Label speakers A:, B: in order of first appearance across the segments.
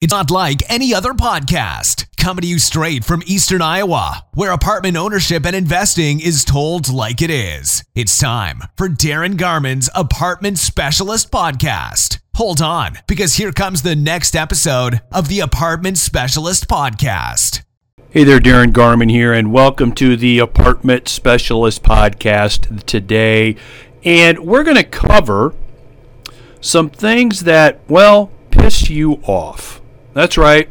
A: It's not like any other podcast. Coming to you straight from Eastern Iowa, where apartment ownership and investing is told like it is. It's time for Darin Garman's Apartment Specialist Podcast. Hold on, because here comes the next episode of the Apartment Specialist Podcast.
B: Hey there, Darin Garman here, and welcome to the Apartment Specialist Podcast today. And we're going to cover some things that, well, piss you off. That's right.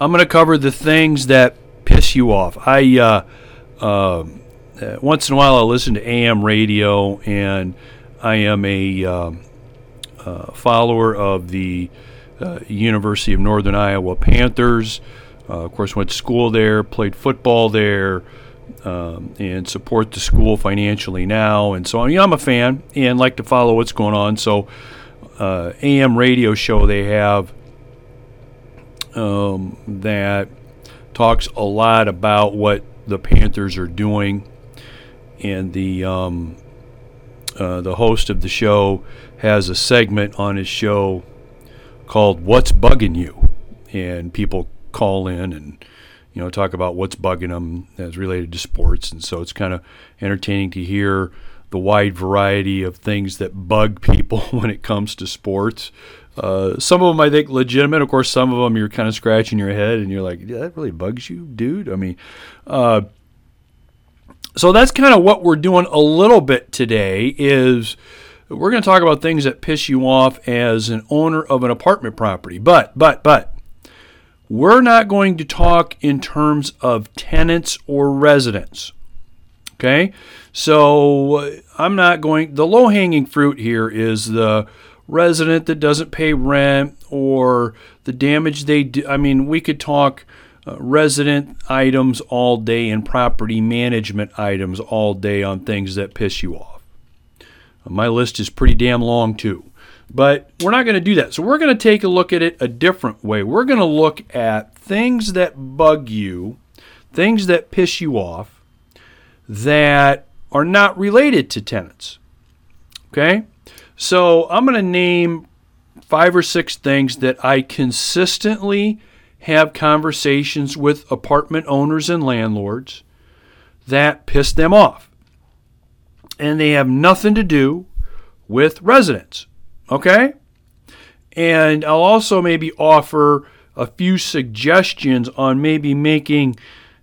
B: I'm going to cover the things that piss you off. I uh, uh, once in a while I listen to AM radio, and I am a um, uh, follower of the uh, University of Northern Iowa Panthers. Uh, of course, went to school there, played football there. Um, and support the school financially now, and so I mean, I'm a fan and like to follow what's going on. So, uh, AM radio show they have um, that talks a lot about what the Panthers are doing, and the um, uh, the host of the show has a segment on his show called "What's Bugging You," and people call in and you know talk about what's bugging them as related to sports, and so it's kind of entertaining to hear the wide variety of things that bug people when it comes to sports. Uh, some of them I think legitimate. Of course, some of them you're kind of scratching your head and you're like, yeah, that really bugs you, dude. I mean, uh, so that's kind of what we're doing a little bit today. Is we're going to talk about things that piss you off as an owner of an apartment property. But, but, but, we're not going to talk in terms of tenants or residents. Okay, so uh, I'm not going. The low hanging fruit here is the resident that doesn't pay rent or the damage they do. I mean, we could talk uh, resident items all day and property management items all day on things that piss you off. My list is pretty damn long, too. But we're not going to do that. So we're going to take a look at it a different way. We're going to look at things that bug you, things that piss you off, that are not related to tenants. Okay? So I'm going to name five or six things that I consistently have conversations with apartment owners and landlords that piss them off. And they have nothing to do with residents. Okay? And I'll also maybe offer a few suggestions on maybe making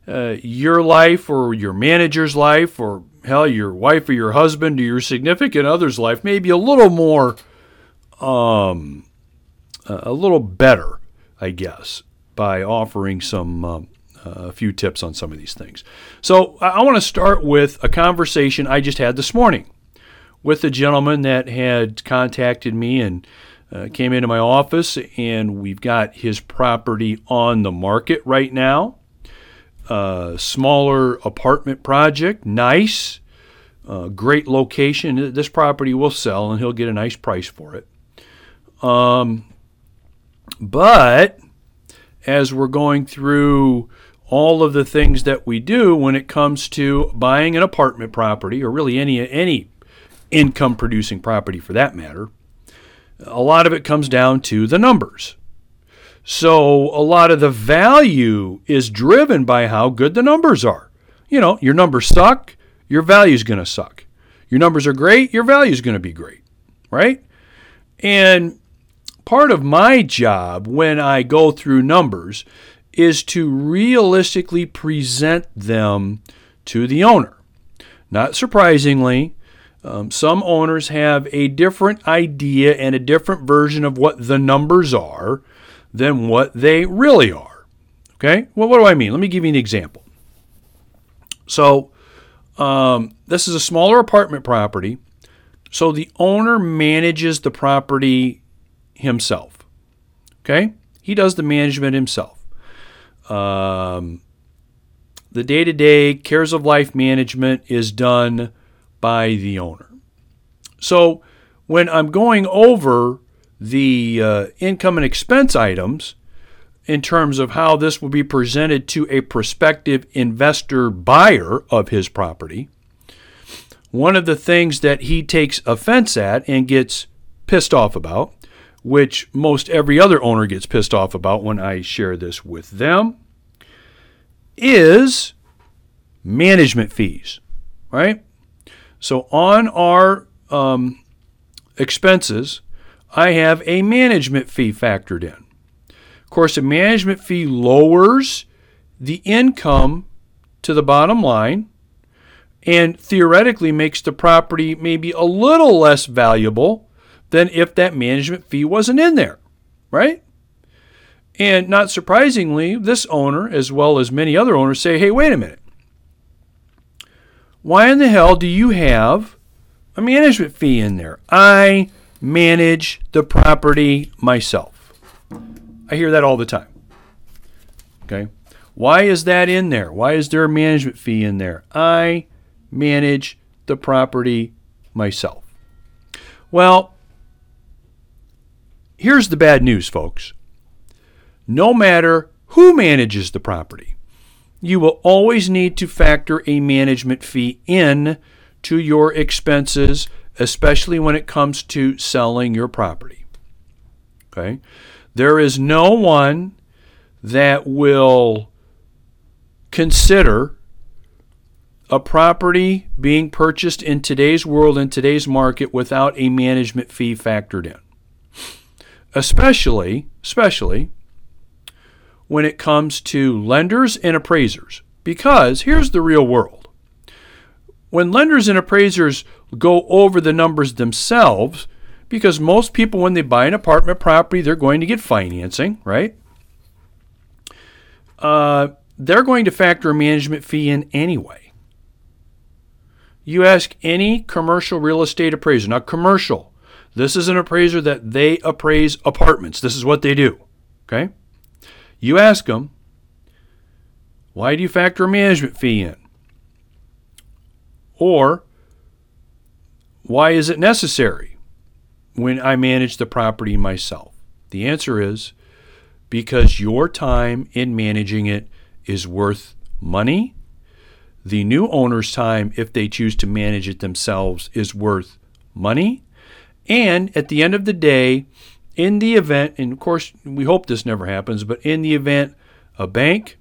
B: uh, your life or your manager's life or hell, your wife or your husband or your significant other's life maybe a little more, um, a little better, I guess, by offering some um, a few tips on some of these things. So I, I want to start with a conversation I just had this morning with a gentleman that had contacted me and uh, came into my office, and we've got his property on the market right now uh, smaller apartment project, nice, uh, great location. This property will sell, and he'll get a nice price for it. Um, but as we're going through all of the things that we do when it comes to buying an apartment property, or really any any income producing property for that matter, a lot of it comes down to the numbers. So a lot of the value is driven by how good the numbers are. You know, your numbers suck, your value is going to suck. Your numbers are great, your value is going to be great, right? And part of my job when I go through numbers is to realistically present them to the owner. Not surprisingly, um, some owners have a different idea and a different version of what the numbers are than what they really are. Okay? Well, what do I mean? Let me give you an example. So, um, this is a smaller apartment property. So, the owner manages the property himself. Okay? He does the management himself. Um, the day to day cares of life management is done by the owner. So, when I'm going over the uh, income and expense items in terms of how this will be presented to a prospective investor buyer of his property. One of the things that he takes offense at and gets pissed off about which most every other owner gets pissed off about when I share this with them, is management fees, right? So on our um, expenses, I have a management fee factored in. Of course, a management fee lowers the income to the bottom line and theoretically makes the property maybe a little less valuable than if that management fee wasn't in there, right? And not surprisingly, this owner, as well as many other owners, say, hey, wait a minute. Why in the hell do you have a management fee in there? I manage the property myself. I hear that all the time. Okay. Why is that in there? Why is there a management fee in there? I manage the property myself. Well, here's the bad news, folks. No matter who manages the property, you will always need to factor a management fee in to your expenses, especially when it comes to selling your property. Okay? There is no one that will consider a property being purchased in today's world, in today's market, without a management fee factored in. Especially, especially when it comes to lenders and appraisers. Because here's the real world. When lenders and appraisers go over the numbers themselves, because most people, when they buy an apartment property, they're going to get financing, right? Uh, they're going to factor a management fee in anyway. You ask any commercial real estate appraiser. Now, commercial, this is an appraiser that they appraise apartments. This is what they do. Okay? You ask them, why do you factor a management fee in? Or, why is it necessary when I manage the property myself? The answer is because your time in managing it is worth money the new owner's time, if they choose to manage it themselves, is worth money. And at the end of the day, in the event, and of course, we hope this never happens, but in the event a bank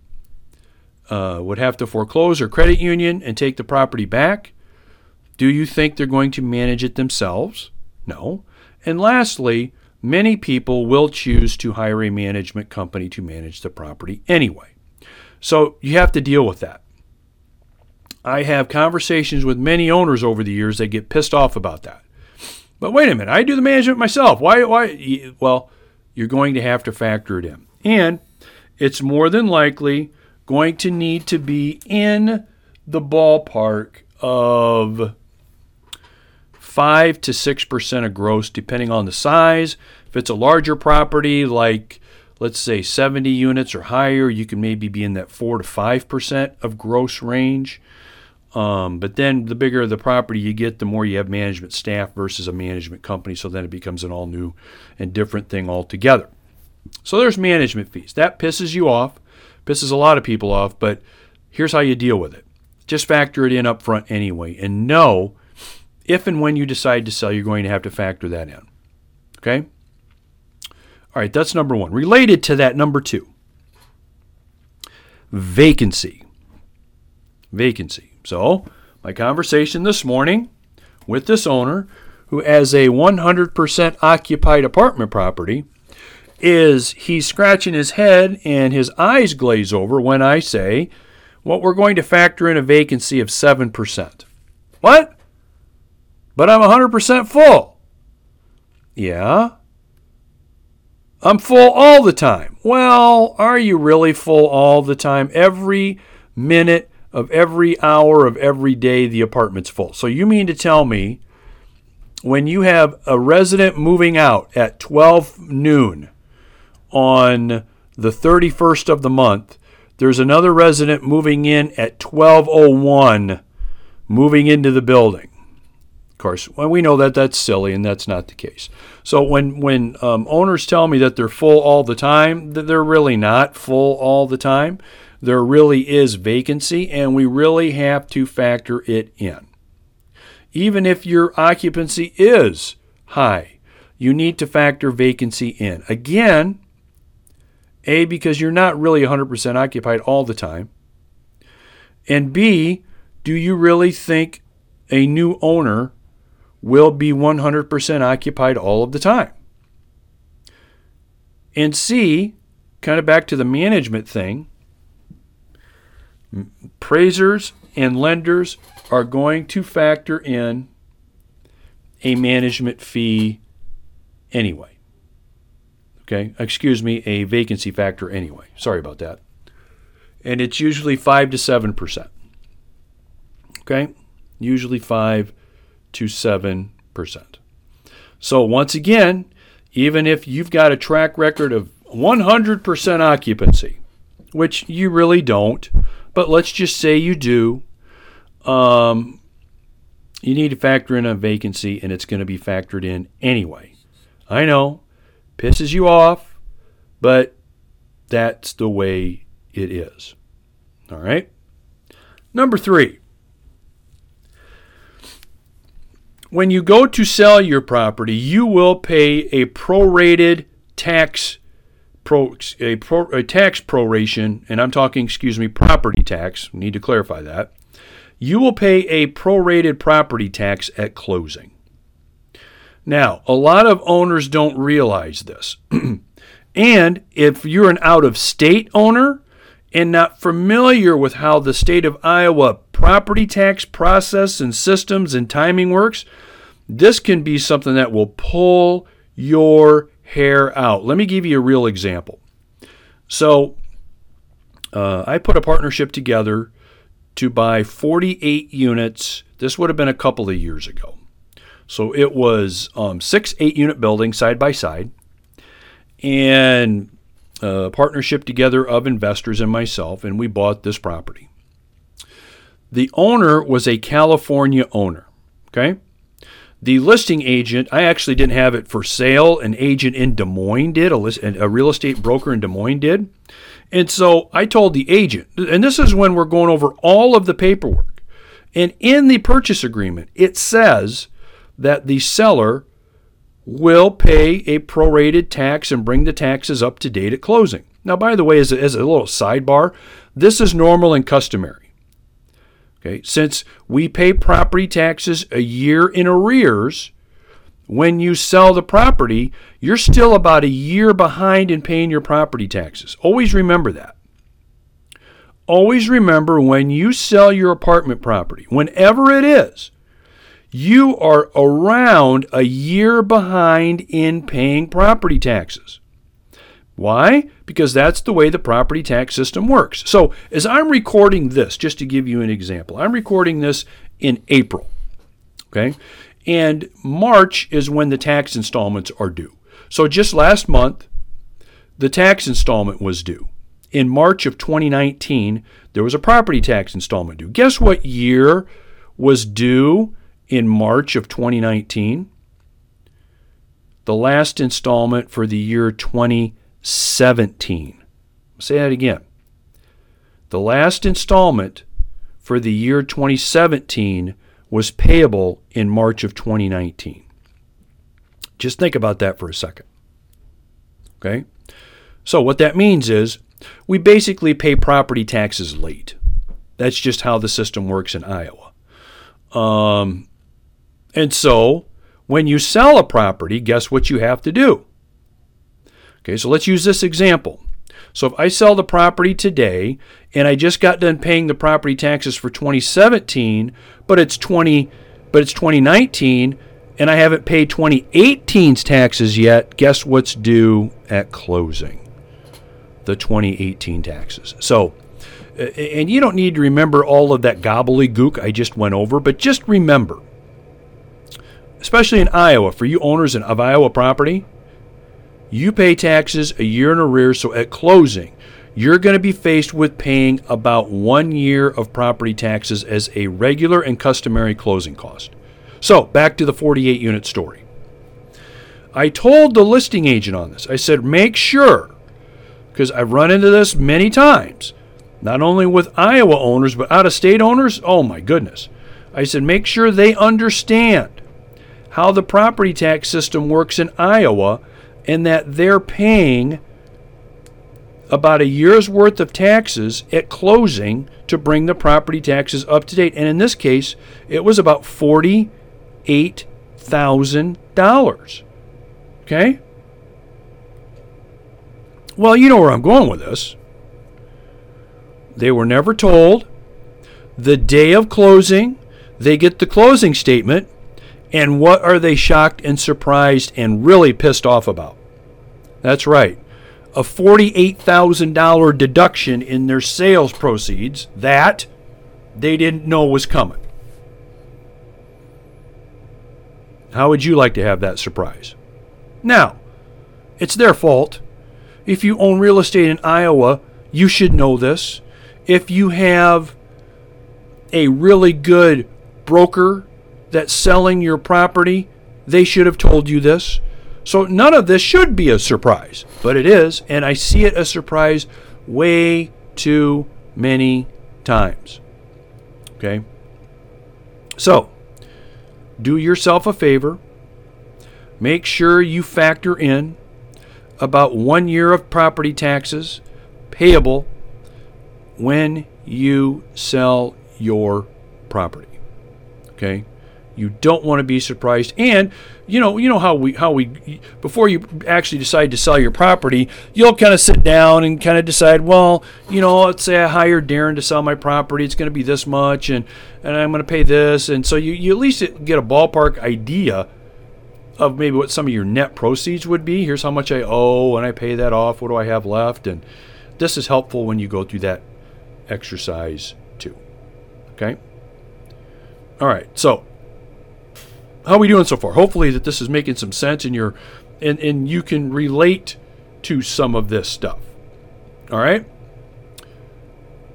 B: uh, would have to foreclose or credit union and take the property back, do you think they're going to manage it themselves? No. And lastly, many people will choose to hire a management company to manage the property anyway. So you have to deal with that. I have conversations with many owners over the years that get pissed off about that. But wait a minute, I do the management myself. Why? Why? Well, you're going to have to factor it in, and it's more than likely going to need to be in the ballpark of five to six percent of gross, depending on the size. If it's a larger property, like let's say 70 units or higher, you can maybe be in that four to five percent of gross range. Um, but then the bigger the property you get, the more you have management staff versus a management company. So then it becomes an all new and different thing altogether. So there's management fees. That pisses you off, pisses a lot of people off, but here's how you deal with it. Just factor it in up front anyway and know if and when you decide to sell, you're going to have to factor that in. Okay? All right, that's number one. Related to that, number two vacancy. Vacancy. So, my conversation this morning with this owner, who has a 100% occupied apartment property, is he's scratching his head and his eyes glaze over when I say, What well, we're going to factor in a vacancy of 7%. What? But I'm 100% full. Yeah. I'm full all the time. Well, are you really full all the time? Every minute of every hour of every day the apartment's full. So you mean to tell me when you have a resident moving out at 12 noon on the 31st of the month, there's another resident moving in at 1201 moving into the building. Course, well, we know that that's silly and that's not the case. So when when um, owners tell me that they're full all the time, that they're really not full all the time there really is vacancy, and we really have to factor it in. Even if your occupancy is high, you need to factor vacancy in. Again, A, because you're not really 100% occupied all the time. And B, do you really think a new owner will be 100% occupied all of the time? And C, kind of back to the management thing, appraisers and lenders are going to factor in a management fee anyway. Okay, excuse me, a vacancy factor anyway. Sorry about that. And it's usually 5 to 7%. Okay, usually 5 to 7%. So, once again, even if you've got a track record of 100% occupancy, which you really don't, but let's just say you do, um, you need to factor in a vacancy and it's going to be factored in anyway. I know, pisses you off, but that's the way it is. All right? Number three, when you go to sell your property, you will pay a prorated tax pro, a, pro, a tax proration, and I'm talking, excuse me, property tax. Need to clarify that. You will pay a prorated property tax at closing. Now, a lot of owners don't realize this. and if you're an out of state owner and not familiar with how the state of Iowa property tax process and systems and timing works, this can be something that will pull your hair out. Let me give you a real example. So, uh, I put a partnership together to buy 48 units. This would have been a couple of years ago. So it was um, six eight unit buildings side by side, and a partnership together of investors and myself, and we bought this property. The owner was a California owner. Okay. The listing agent, I actually didn't have it for sale. An agent in Des Moines did, a, list, a real estate broker in Des Moines did. And so I told the agent, and this is when we're going over all of the paperwork. And in the purchase agreement, it says that the seller will pay a prorated tax and bring the taxes up to date at closing. Now, by the way, as a, as a little sidebar, this is normal and customary. Okay, since we pay property taxes a year in arrears, when you sell the property, you're still about a year behind in paying your property taxes. Always remember that. Always remember when you sell your apartment property, whenever it is, you are around a year behind in paying property taxes. Why? Because that's the way the property tax system works. So, as I'm recording this, just to give you an example, I'm recording this in April. Okay? And March is when the tax installments are due. So, just last month, the tax installment was due. In March of 2019, there was a property tax installment due. Guess what year was due in March of 2019. The last installment for the year 2017. say that again. The last installment for the year 2017 was payable in March of 2019. Just think about that for a second. Okay? So, what that means is we basically pay property taxes late. That's just how the system works in Iowa. Um, and so, when you sell a property, guess what you have to do? Okay, so let's use this example. So if I sell the property today and I just got done paying the property taxes for 2017, but it's 20 but it's 2019 and I haven't paid 2018's taxes yet, guess what's due at closing? The 2018 taxes. So and you don't need to remember all of that gobbledygook I just went over, but just remember especially in Iowa, for you owners of Iowa property, you pay taxes a year in arrears. So at closing, you're going to be faced with paying about one year of property taxes as a regular and customary closing cost. So back to the 48 unit story. I told the listing agent on this, I said, make sure, because I've run into this many times, not only with Iowa owners, but out of state owners. Oh my goodness. I said, make sure they understand how the property tax system works in Iowa and that they're paying about a year's worth of taxes at closing to bring the property taxes up to date. And in this case, it was about $48,000. Okay? Well, you know where I'm going with this. They were never told. The day of closing, they get the closing statement. And what are they shocked and surprised and really pissed off about? That's right. A $48,000 deduction in their sales proceeds that they didn't know was coming. How would you like to have that surprise? Now, it's their fault. If you own real estate in Iowa, you should know this. If you have a really good broker that's selling your property, they should have told you this. So none of this should be a surprise, but it is, and I see it a surprise way too many times. Okay? So, do yourself a favor. Make sure you factor in about one year of property taxes payable when you sell your property. Okay? You don't want to be surprised. And you know, you know how we how we before you actually decide to sell your property, you'll kind of sit down and kind of decide, well, you know, let's say I hired Darin to sell my property, it's going to be this much and and I'm going to pay this and so you you at least get a ballpark idea of maybe what some of your net proceeds would be. Here's how much I owe and I pay that off. What do I have left? And this is helpful when you go through that exercise too. Okay? All right. So, how are we doing so far? Hopefully that this is making some sense and you're and, and you can relate to some of this stuff. All right?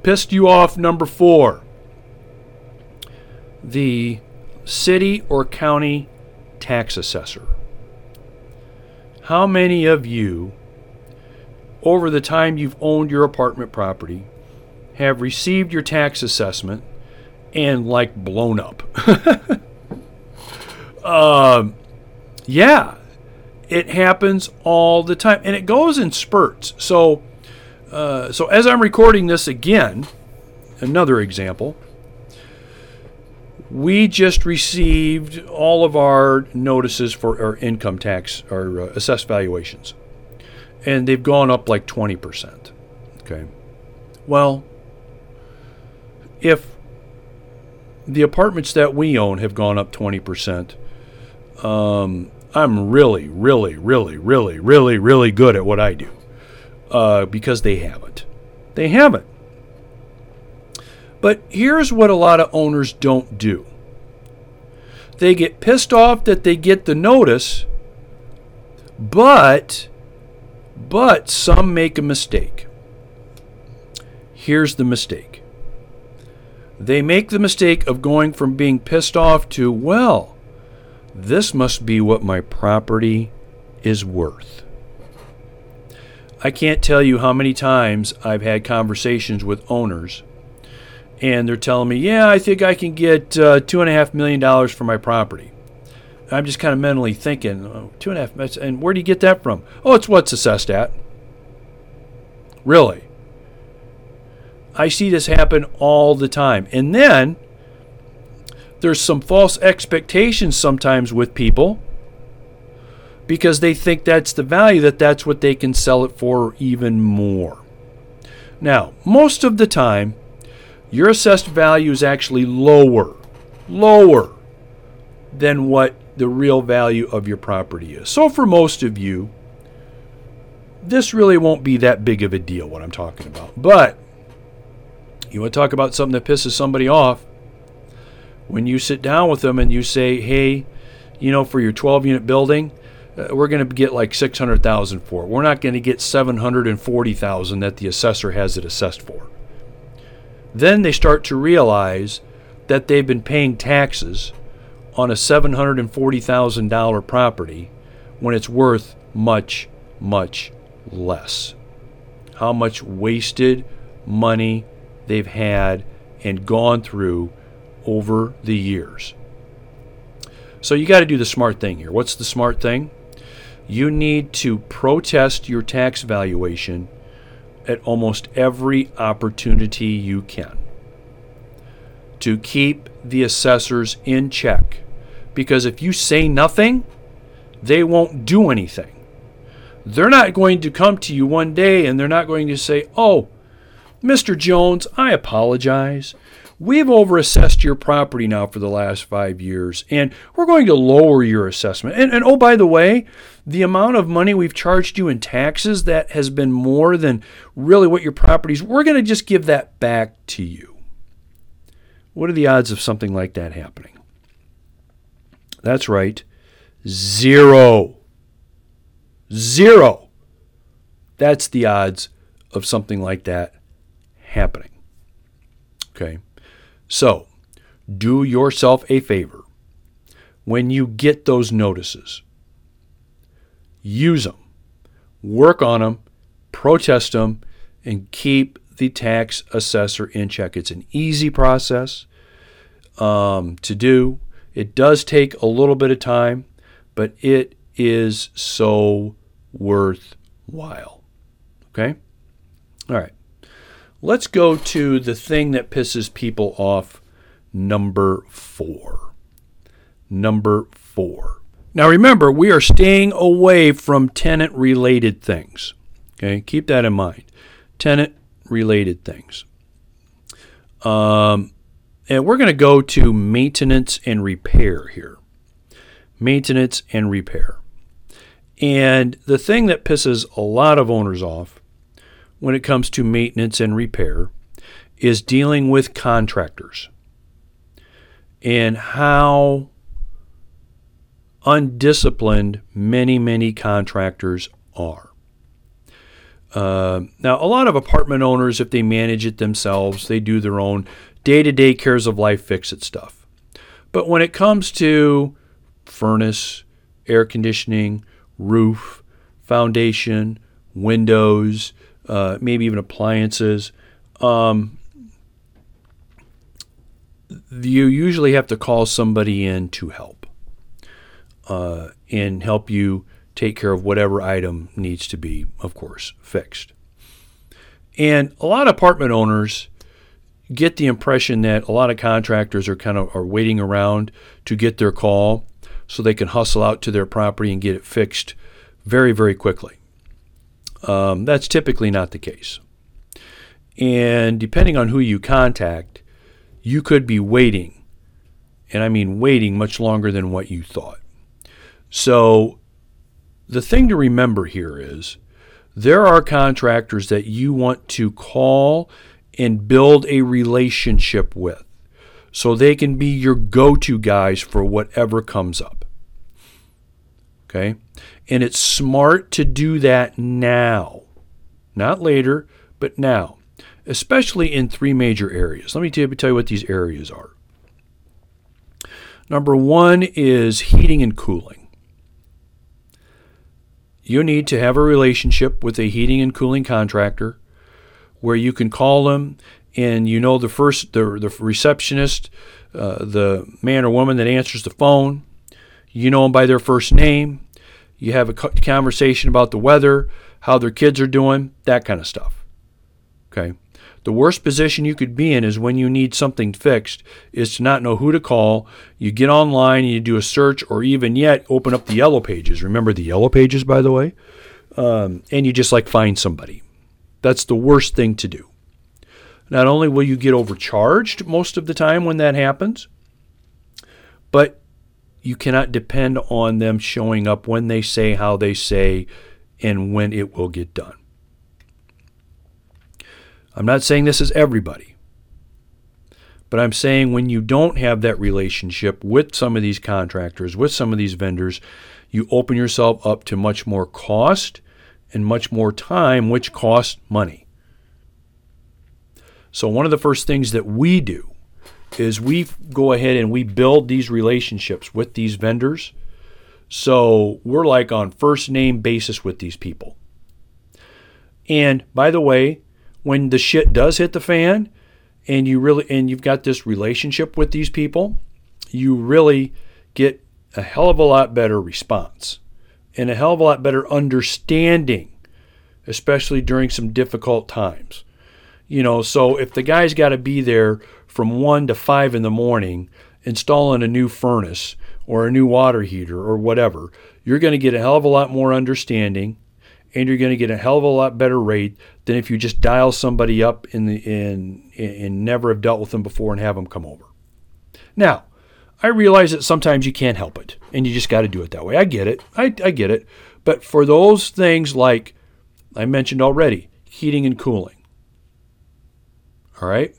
B: Pissed you off number 4. The city or county tax assessor. How many of you over the time you've owned your apartment property have received your tax assessment and like blown up? Um, yeah, it happens all the time, and it goes in spurts. So, uh, so as I'm recording this again, another example. We just received all of our notices for our income tax our uh, assessed valuations, and they've gone up like 20%. Okay. Well, if the apartments that we own have gone up 20%, um, I'm really, really, really, really, really, really good at what I do uh, because they haven't. They haven't. But here's what a lot of owners don't do they get pissed off that they get the notice, but but some make a mistake. Here's the mistake. They make the mistake of going from being pissed off to, well, this must be what my property is worth. I can't tell you how many times I've had conversations with owners, and they're telling me, "Yeah, I think I can get uh, two and a half million dollars for my property." I'm just kind of mentally thinking, oh, two and a half, and where do you get that from? Oh, it's what's assessed at. Really? I see this happen all the time, and then there's some false expectations sometimes with people because they think that's the value, that that's what they can sell it for even more. Now, most of the time, your assessed value is actually lower, lower than what the real value of your property is. So, for most of you, this really won't be that big of a deal, what I'm talking about. But you want to talk about something that pisses somebody off, when you sit down with them and you say, hey, you know, for your 12 unit building, uh, we're going to get like 600,000 for it. We're not going to get 740,000 that the assessor has it assessed for. Then they start to realize that they've been paying taxes on a $740,000 property when it's worth much, much less. How much wasted money they've had and gone through over the years. So you got to do the smart thing here. What's the smart thing? You need to protest your tax valuation at almost every opportunity you can to keep the assessors in check. Because if you say nothing, they won't do anything. They're not going to come to you one day and they're not going to say, Oh, Mr. Jones, I apologize. We've overassessed your property now for the last five years, and we're going to lower your assessment. And, and oh, by the way, the amount of money we've charged you in taxes that has been more than really what your property's, we're going to just give that back to you. What are the odds of something like that happening? That's right, zero. Zero. That's the odds of something like that happening. Okay. So, do yourself a favor. When you get those notices, use them, work on them, protest them, and keep the tax assessor in check. It's an easy process um, to do. It does take a little bit of time, but it is so worthwhile. Okay? All right. Let's go to the thing that pisses people off, number four. Number four. Now remember, we are staying away from tenant related things. Okay, keep that in mind. Tenant related things. Um, and we're going to go to maintenance and repair here. Maintenance and repair. And the thing that pisses a lot of owners off when it comes to maintenance and repair is dealing with contractors and how undisciplined many, many contractors are. Uh, now, a lot of apartment owners, if they manage it themselves, they do their own day to day cares of life fix it stuff. But when it comes to furnace, air conditioning, roof, foundation, windows, uh, maybe even appliances. Um, you usually have to call somebody in to help uh, and help you take care of whatever item needs to be, of course, fixed. And a lot of apartment owners get the impression that a lot of contractors are kind of are waiting around to get their call so they can hustle out to their property and get it fixed very, very quickly. Um, that's typically not the case. And depending on who you contact, you could be waiting, and I mean waiting much longer than what you thought. So, the thing to remember here is there are contractors that you want to call and build a relationship with so they can be your go to guys for whatever comes up. Okay? And it's smart to do that now, not later, but now, especially in three major areas. Let me tell you, what these areas are. Number one is heating and cooling. You need to have a relationship with a heating and cooling contractor where you can call them and you know the first the, the receptionist uh, the man or woman that answers the phone you know them by their first name you have a conversation about the weather, how their kids are doing, that kind of stuff. Okay. The worst position you could be in is when you need something fixed, is to not know who to call. You get online and you do a search, or even yet open up the yellow pages. Remember the yellow pages, by the way? Um, and you just like find somebody. That's the worst thing to do. Not only will you get overcharged most of the time when that happens, but you cannot depend on them showing up when they say how they say and when it will get done. I'm not saying this is everybody, but I'm saying when you don't have that relationship with some of these contractors, with some of these vendors, you open yourself up to much more cost and much more time, which costs money. So, one of the first things that we do is we go ahead and we build these relationships with these vendors. So we're like on first name basis with these people. And by the way, when the shit does hit the fan and you really and you've got this relationship with these people, you really get a hell of a lot better response and a hell of a lot better understanding, especially during some difficult times. You know, so if the guy's got to be there from 1 to 5 in the morning installing a new furnace or a new water heater or whatever, you're going to get a hell of a lot more understanding and you're going to get a hell of a lot better rate than if you just dial somebody up in the in and never have dealt with them before and have them come over. Now, I realize that sometimes you can't help it and you just got to do it that way. I get it. I, I get it. But for those things like I mentioned already, heating and cooling. All right?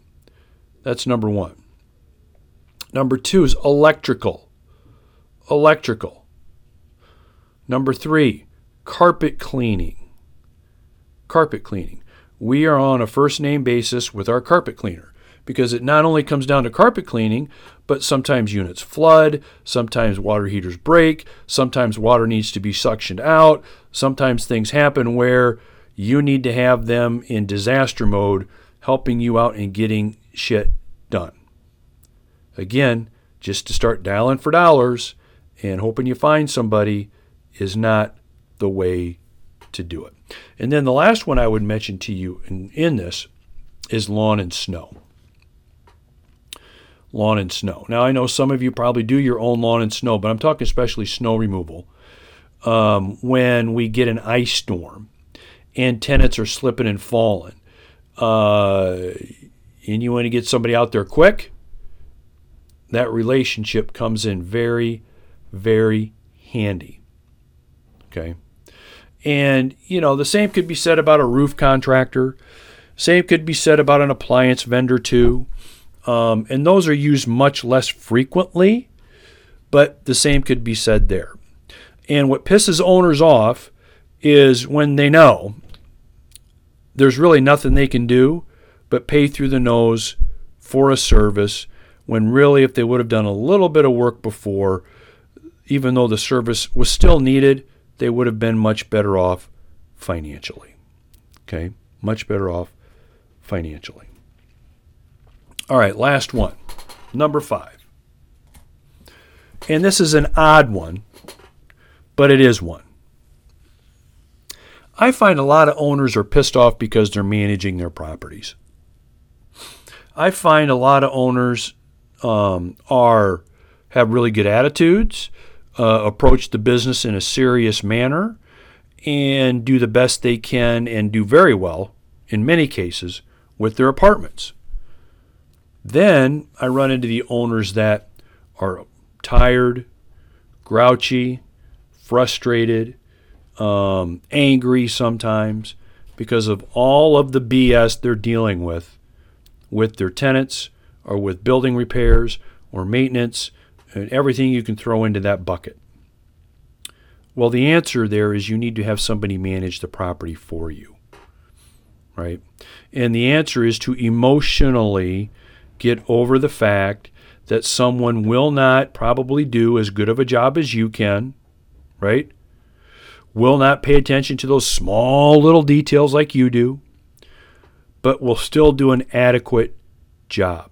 B: That's number 1. Number 2 is electrical. Electrical. Number 3, carpet cleaning. Carpet cleaning. We are on a first name basis with our carpet cleaner because it not only comes down to carpet cleaning, but sometimes units flood, sometimes water heaters break, sometimes water needs to be suctioned out, sometimes things happen where you need to have them in disaster mode helping you out and getting shit done. Again, just to start dialing for dollars and hoping you find somebody is not the way to do it. And then the last one I would mention to you in, in this is lawn and snow. Lawn and snow. Now, I know some of you probably do your own lawn and snow, but I'm talking especially snow removal. Um, when we get an ice storm and tenants are slipping and falling, uh, and you want to get somebody out there quick, that relationship comes in very, very handy. Okay. And, you know, the same could be said about a roof contractor. Same could be said about an appliance vendor, too. Um, and those are used much less frequently, but the same could be said there. And what pisses owners off is when they know there's really nothing they can do but pay through the nose for a service when really, if they would have done a little bit of work before, even though the service was still needed, they would have been much better off financially. Okay, much better off financially. All right, last one, number five. And this is an odd one, but it is one. I find a lot of owners are pissed off because they're managing their properties. I find a lot of owners um, are have really good attitudes uh, approach the business in a serious manner and do the best they can and do very well in many cases with their apartments. Then I run into the owners that are tired, grouchy, frustrated, um, angry sometimes because of all of the BS they're dealing with with their tenants or with building repairs or maintenance and everything you can throw into that bucket? Well, the answer there is you need to have somebody manage the property for you. Right? And the answer is to emotionally get over the fact that someone will not probably do as good of a job as you can, right? Will not pay attention to those small little details like you do, but will still do an adequate job.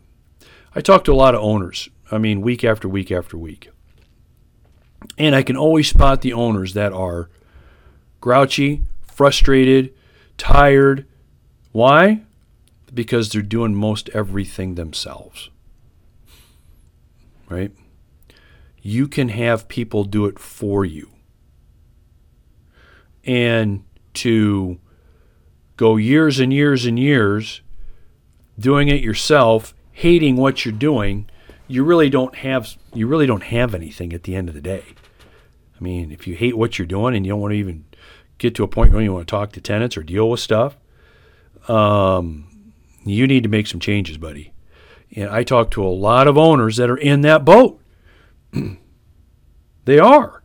B: I talk to a lot of owners I mean, week after week after week. And I can always spot the owners that are grouchy, frustrated, tired. Why? Because they're doing most everything themselves. Right? You can have people do it for you. And to go years and years and years doing it yourself, hating what you're doing, you really don't have you really don't have anything at the end of the day. I mean, if you hate what you're doing and you don't want to even get to a point where you want to talk to tenants or deal with stuff, um, you need to make some changes, buddy. And I talk to a lot of owners that are in that boat. they are.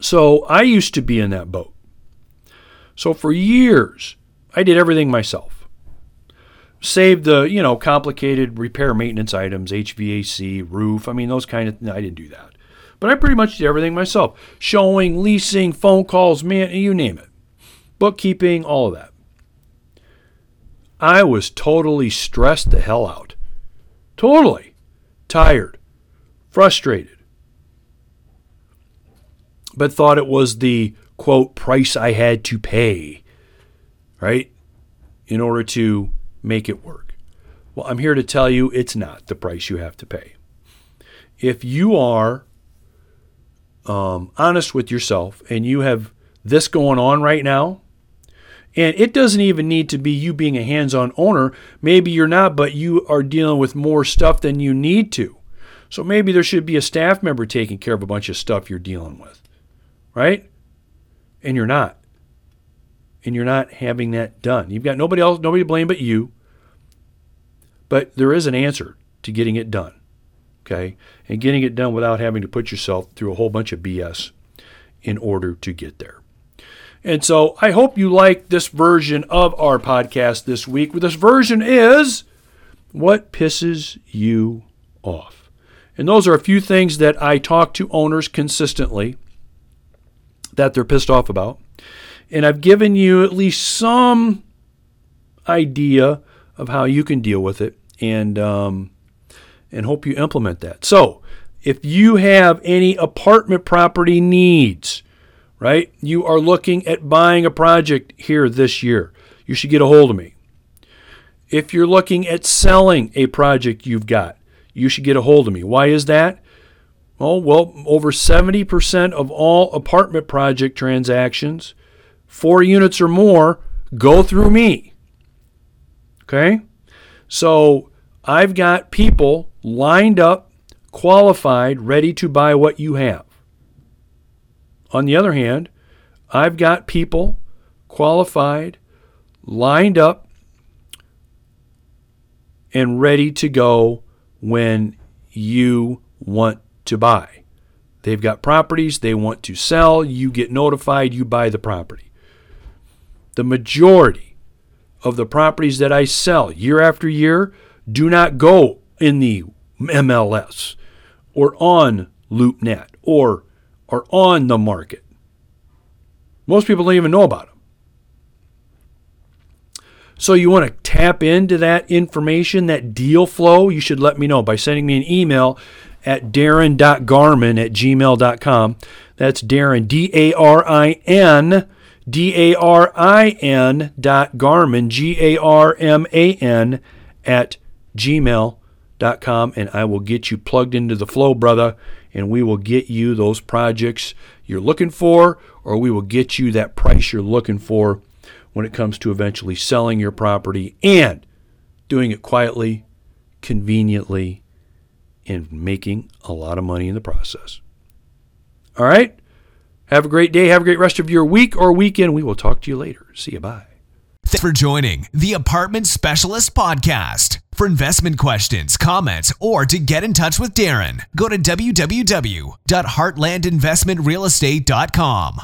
B: So I used to be in that boat. So for years, I did everything myself save the you know complicated repair maintenance items, HVAC, roof. I mean those kind of. I didn't do that, but I pretty much did everything myself: showing, leasing, phone calls, man, you name it, bookkeeping, all of that. I was totally stressed the hell out, totally tired, frustrated, but thought it was the quote price I had to pay, right? In order to make it work. Well, I'm here to tell you it's not the price you have to pay. If you are um, honest with yourself and you have this going on right now, and it doesn't even need to be you being a hands on owner. Maybe you're not, but you are dealing with more stuff than you need to. So maybe there should be a staff member taking care of a bunch of stuff you're dealing with, right? And you're not. And you're not having that done. You've got nobody else, nobody to blame but you. But there is an answer to getting it done, okay? And getting it done without having to put yourself through a whole bunch of BS in order to get there. And so I hope you like this version of our podcast this week. This version is what pisses you off. And those are a few things that I talk to owners consistently that they're pissed off about. And I've given you at least some idea of how you can deal with it and um, and hope you implement that. So, if you have any apartment property needs, right? You are looking at buying a project here this year. You should get a hold of me. If you're looking at selling a project you've got, you should get a hold of me. Why is that? Oh, well, over 70% of all apartment project transactions, four units or more, go through me. Okay? So I've got people lined up, qualified, ready to buy what you have. On the other hand, I've got people qualified, lined up, and ready to go when you want to buy. They've got properties they want to sell. You get notified, you buy the property. The majority of the properties that I sell year after year do not go in the MLS or on LoopNet or are on the market. Most people don't even know about them. So you want to tap into that information, that deal flow, you should let me know by sending me an email at darin.garman at gmail.com. That's Darin, D A R I N, D A R I N dot Garman, G A R M A N, at gmail.com. And I will get you plugged into the flow, brother and we will get you those projects you're looking for, or we will get you that price you're looking for when it comes to eventually selling your property and doing it quietly, conveniently, and making a lot of money in the process. All right? Have a great day. Have a great rest of your week or weekend. We will talk to you later. See you. Bye.
A: Thanks for joining the Apartment Specialist Podcast. For investment questions, comments, or to get in touch with Darin, go to www.heartlandinvestmentrealestate.com.